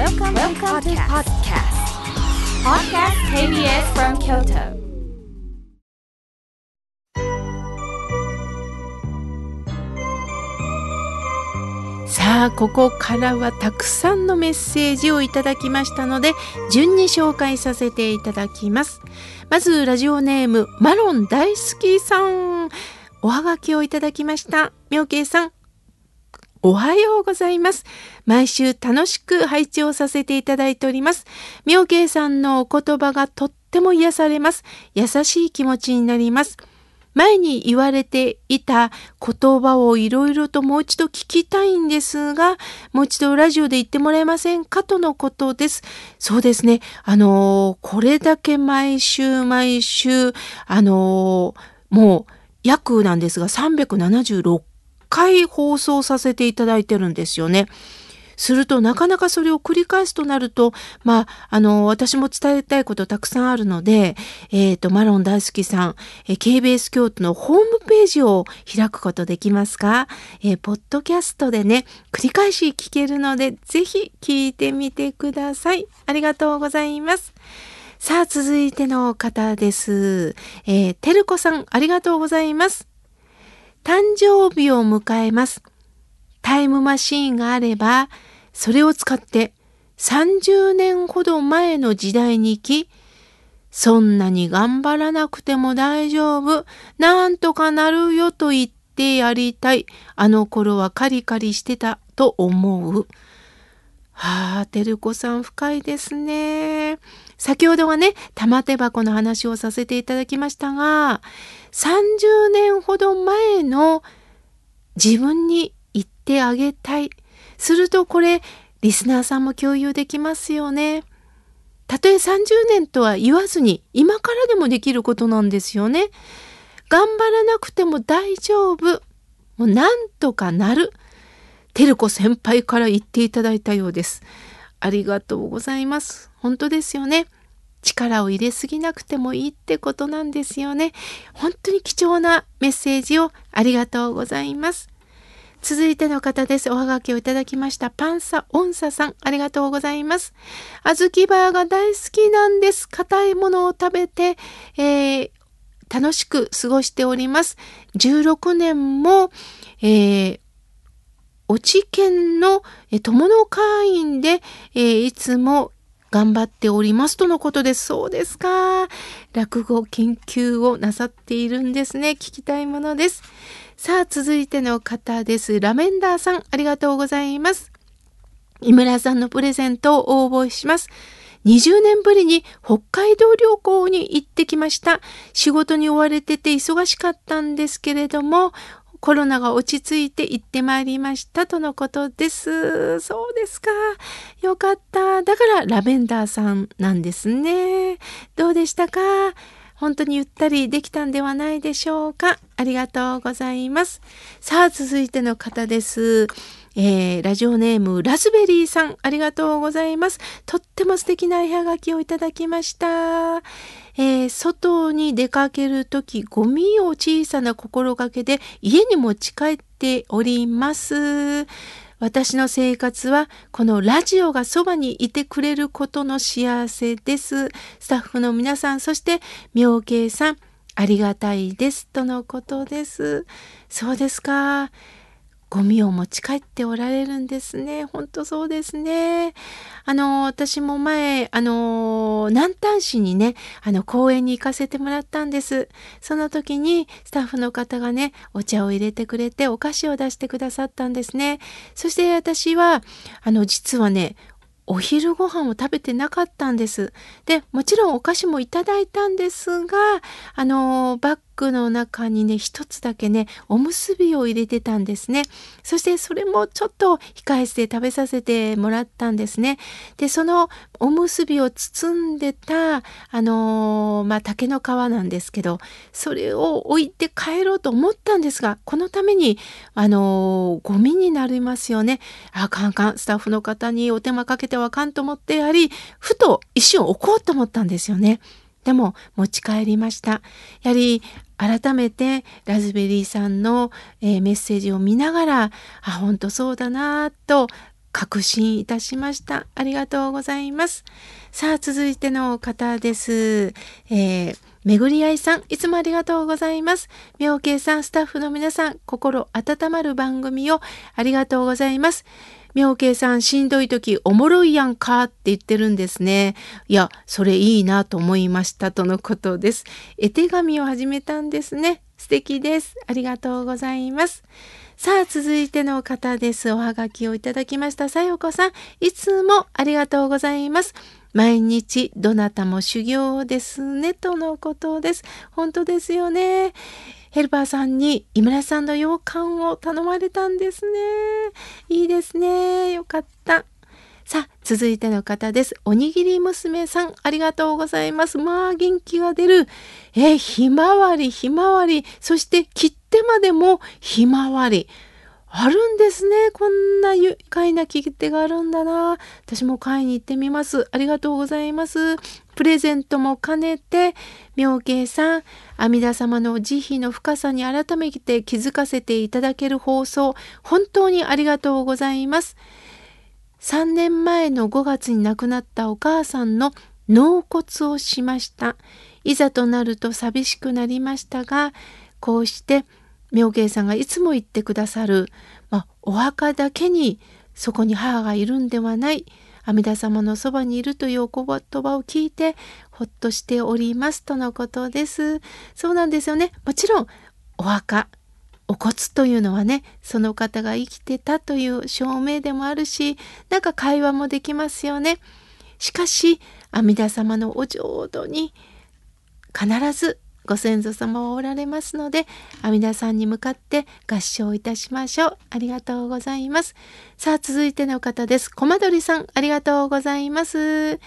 Welcome, Welcome to podcast. Podcast. KBS from Kyoto. さあここからはたくさんのメッセージをいただきましたので順に紹介させていただきます。まずラジオネームマロン大好きさん。おはがきをいただきました。妙慶さんおはようございます。毎週楽しく配置をさせていただいております。妙慶さんのお言葉がとっても癒されます。優しい気持ちになります。前に言われていた言葉をいろいろともう一度聞きたいんですが、もう一度ラジオで言ってもらえませんかとのことです。そうですね。あのこれだけ毎週毎週、あのもう約なんですが376回放送させていただいてるんですよね。するとなかなかそれを繰り返すとなると、まあ、あの、私も伝えたいことたくさんあるので、えっ、ー、と、マロン大好きさん、えー、KBS 京都のホームページを開くことできますか？えー、ポッドキャストでね、繰り返し聞けるので、ぜひ聞いてみてください。ありがとうございます。さあ、続いての方です。えー、てるこさん、ありがとうございます。誕生日を迎えます。タイムマシーンがあれば、それを使って30年ほど前の時代に行き、そんなに頑張らなくても大丈夫、なんとかなるよと言ってやりたい。あの頃はカリカリしてたと思う。はあ、てるこさん深いですね。先ほどはね、玉手箱の話をさせていただきましたが、30年ほど前の自分に言ってあげたい。するとこれリスナーさんも共有できますよね。たとえ30年とは言わずに今からでもできることなんですよね。頑張らなくても大丈夫。もうなんとかなる。てるこ先輩から言っていただいたようです。ありがとうございます。本当ですよね。力を入れすぎなくてもいいってことなんですよね。本当に貴重なメッセージをありがとうございます。続いての方です。おはがきをいただきました。パンサ・オンサさん、ありがとうございます。小豆バーが大好きなんです。硬いものを食べて、えー、楽しく過ごしております。16年も、えー、落ち県の友の会員で、えー、いつも頑張っておりますとのことです。そうですか。落語研究をなさっているんですね。聞きたいものです。さあ、続いての方です。ラメンダーさん、ありがとうございます。井村さんのプレゼントを応募します。20年ぶりに北海道旅行に行ってきました。仕事に追われてて忙しかったんですけれども、コロナが落ち着いて行ってまいりましたとのことです。そうですか。よかった。だからラベンダーさんなんですね。どうでしたか？本当にゆったりできたんではないでしょうか？ありがとうございます。さあ、続いての方です。えー、ラジオネームラズベリーさん、ありがとうございます。とっても素敵な絵はがきをいただきました。えー、外に出かけるとき、ゴミを小さな心がけで家に持ち帰っております。私の生活はこのラジオがそばにいてくれることの幸せです。スタッフの皆さん、そして妙慶さん、ありがたいです。とのことです。そうですか。ゴミを持ち帰っておられるんですね。ほんとそうですね。あの、私も前、あの、南丹市にね、あの、公園に行かせてもらったんです。その時にスタッフの方がね、お茶を入れてくれて、お菓子を出してくださったんですね。そして私は、あの、実はね、お昼ご飯を食べてなかったんです。で、もちろんお菓子もいただいたんですが、あの、バッグの中にね、一つだけね、おむすびを入れてたんですね。そしてそれもちょっと控え室で食べさせてもらったんですね。で、そのおむすびを包んでた、あのまあ、竹の皮なんですけど、それを置いて帰ろうと思ったんですが、このために、あのゴミになりますよね。あ、カンカン、スタッフの方にお手間かけてはかんと思ってやはり、ふと一瞬置こうと思ったんですよね。でも持ち帰りました。やはり改めてラズベリーさんの、えー、メッセージを見ながら、あ、本当そうだなと確信いたしました。ありがとうございます。さあ、続いての方です。えー、めぐりあいさん、いつもありがとうございます。みょうけいさん、スタッフの皆さん、心温まる番組をありがとうございます。妙慶さん、しんどい時おもろいやんかって言ってるんですね。いや、それいいなと思いましたとのことです。絵手紙を始めたんですね。素敵です。ありがとうございます。さあ、続いての方です。おはがきをいただきました。さよこさん、いつもありがとうございます。毎日どなたも修行ですね、とのことです。本当ですよね。ヘルパーさんに井村さんの洋館を頼まれたんですね。いいですね。よかった。さあ、続いての方です。おにぎり娘さん、ありがとうございます。まあ、元気が出る。え、ひまわり、ひまわり。そして切手までもひまわり。あるんですね。こんな愉快な切手があるんだな。私も買いに行ってみます。ありがとうございます。プレゼントも兼ねて、妙慶さん、阿弥陀様の慈悲の深さに改めて気づかせていただける放送、本当にありがとうございます。3年前の5月に亡くなったお母さんの納骨をしました。いざとなると寂しくなりましたが、こうして妙慶さんがいつも言ってくださる、まあ、お墓だけにそこに母がいるんではない阿弥陀様のそばにいるというお言葉を聞いてほっとしておりますとのことです。そうなんですよね。もちろんお墓お骨というのはねその方が生きてたという証明でもあるしなんか会話もできますよね。しかし阿弥陀様のお浄土に必ずご先祖様はおられますので阿弥陀さんに向かって合唱いたしましょうありがとうございますさあ続いての方ですコマドリさんありがとうございます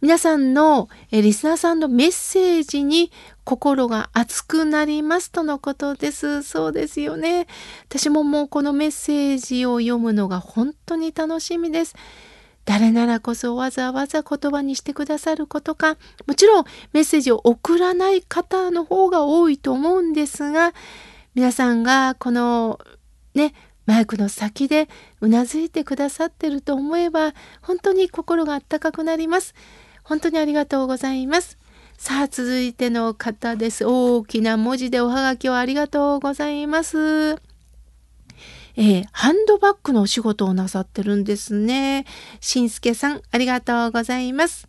皆さんのえリスナーさんのメッセージに心が熱くなりますとのことです。そうですよね。私ももうこのメッセージを読むのが本当に楽しみです。誰ならこそわざわざ言葉にしてくださることか。もちろんメッセージを送らない方の方が多いと思うんですが皆さんがこのねマイクの先でうなずいてくださってると思えば本当に心があったかくなります。本当にありがとうございます。さあ続いての方です。大きな文字でおはがきをありがとうございます。えー、ハンドバッグのお仕事をなさってるんですね。しんすけさん、ありがとうございます。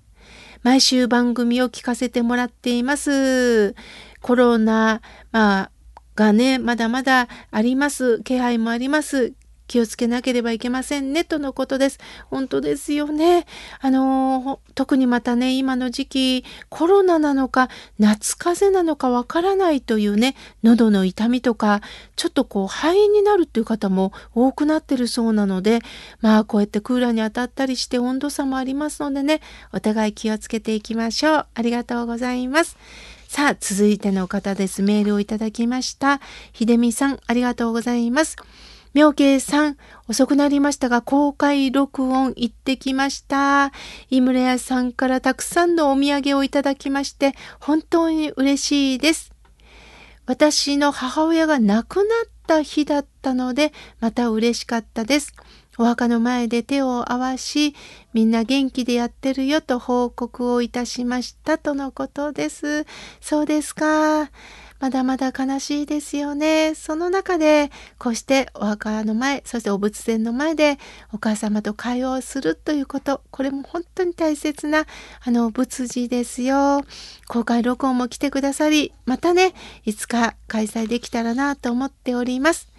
毎週番組を聞かせてもらっています。コロナ、まあ、がね、まだまだあります。気配もあります。気をつけなければいけませんねとのことです。本当ですよね。あの特にまたね今の時期コロナなのか夏風邪なのかわからないというね喉の痛みとかちょっとこう肺炎になるっていう方も多くなってるそうなのでまあこうやってクーラーに当たったりして温度差もありますのでねお互い気をつけていきましょう。ありがとうございます。さあ、続いての方です。メールをいただきました。ひでみさん、ありがとうございます。妙慶さん、遅くなりましたが、公開録音行ってきました。井村屋さんからたくさんのお土産をいただきまして、本当に嬉しいです。私の母親が亡くなった日だったので、また嬉しかったです。お墓の前で手を合わし、みんな元気でやってるよと報告をいたしましたとのことです。そうですか。まだまだ悲しいですよね。その中で、こうしてお墓の前、そしてお仏前の前でお母様と会話をするということ、これも本当に大切な、あの、仏事ですよ。公開録音も来てくださり、またね、いつか開催できたらなと思っております。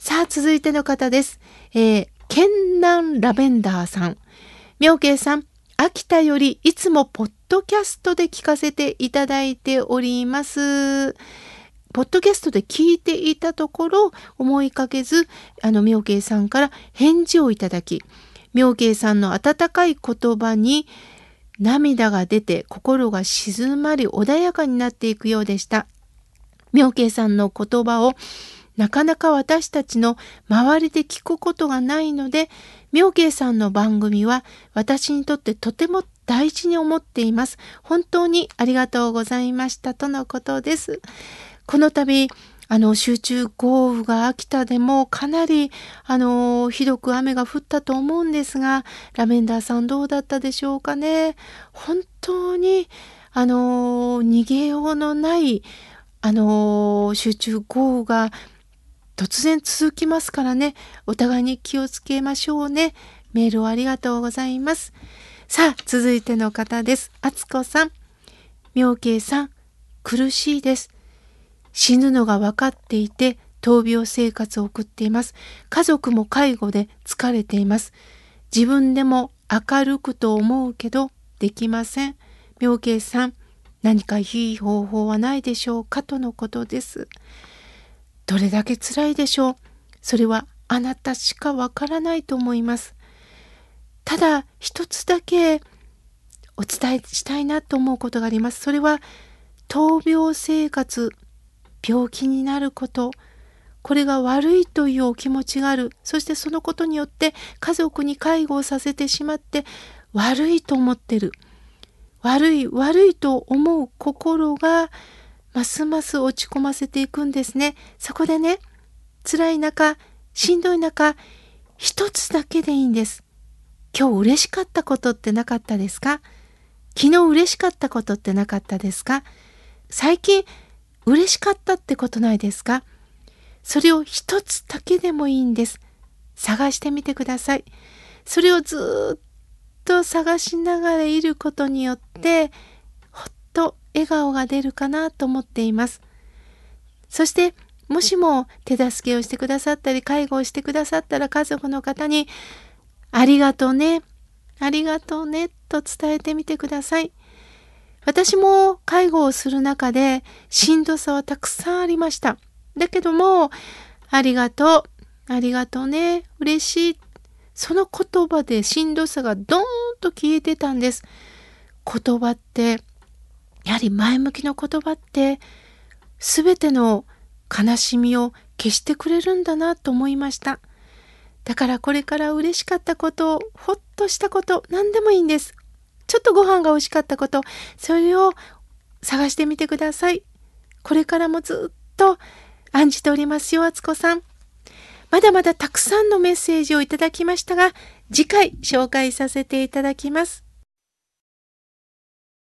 さあ、続いての方です。えー、ケンラベンダーさん。妙慶さん、秋田よりいつもポッドキャストで聞かせていただいております。ポッドキャストで聞いていたところ思いかけずあの妙慶さんから返事をいただき妙慶さんの温かい言葉に涙が出て心が静まり穏やかになっていくようでした。妙慶さんの言葉をなかなか私たちの周りで聞くことがないので妙慶さんの番組は私にとってとても大事に思っています。本当にありがとうございましたとのことです。この度、あの、集中豪雨が秋田でもかなり、あの、ひどく雨が降ったと思うんですが、ラベンダーさんどうだったでしょうかね。本当に、あの、逃げようのない、あの、集中豪雨が突然続きますからね、お互いに気をつけましょうね。メールをありがとうございます。さあ、続いての方です。あつこさん。妙慶さん、苦しいです。死ぬのが分かっていて闘病生活を送っています。家族も介護で疲れています。自分でも明るくと思うけどできません。妙慶さん、何かいい方法はないでしょうか？とのことです。どれだけ辛いでしょう？それはあなたしかわからないと思います。ただ一つだけお伝えしたいなと思うことがあります。それは闘病生活病気になること。これが悪いというお気持ちがある。そしてそのことによって家族に介護をさせてしまって悪いと思ってる。悪い悪いと思う心がますます落ち込ませていくんですね。そこでね辛い中しんどい中一つだけでいいんです。今日嬉しかったことってなかったですか？昨日嬉しかったことってなかったですか？最近嬉しかったってことないですか？それを一つだけでもいいんです。探してみてください。それをずっと探しながらいることによって、ほっと笑顔が出るかなと思っています。そして、もしも手助けをしてくださったり、介護をしてくださったら家族の方に、ありがとうね、ありがとうね、と伝えてみてください。私も介護をする中でしんどさはたくさんありました。だけども、ありがとう、ありがとうね、嬉しい。その言葉でしんどさがドーンと消えてたんです。言葉って、やはり前向きの言葉って、すべての悲しみを消してくれるんだなと思いました。だからこれから嬉しかったこと、ほっとしたこと、何でもいいんです。ちょっとご飯が美味しかったこと、それを探してみてください。これからもずっと案じておりますよ、あつこさん。まだまだたくさんのメッセージをいただきましたが、次回紹介させていただきます。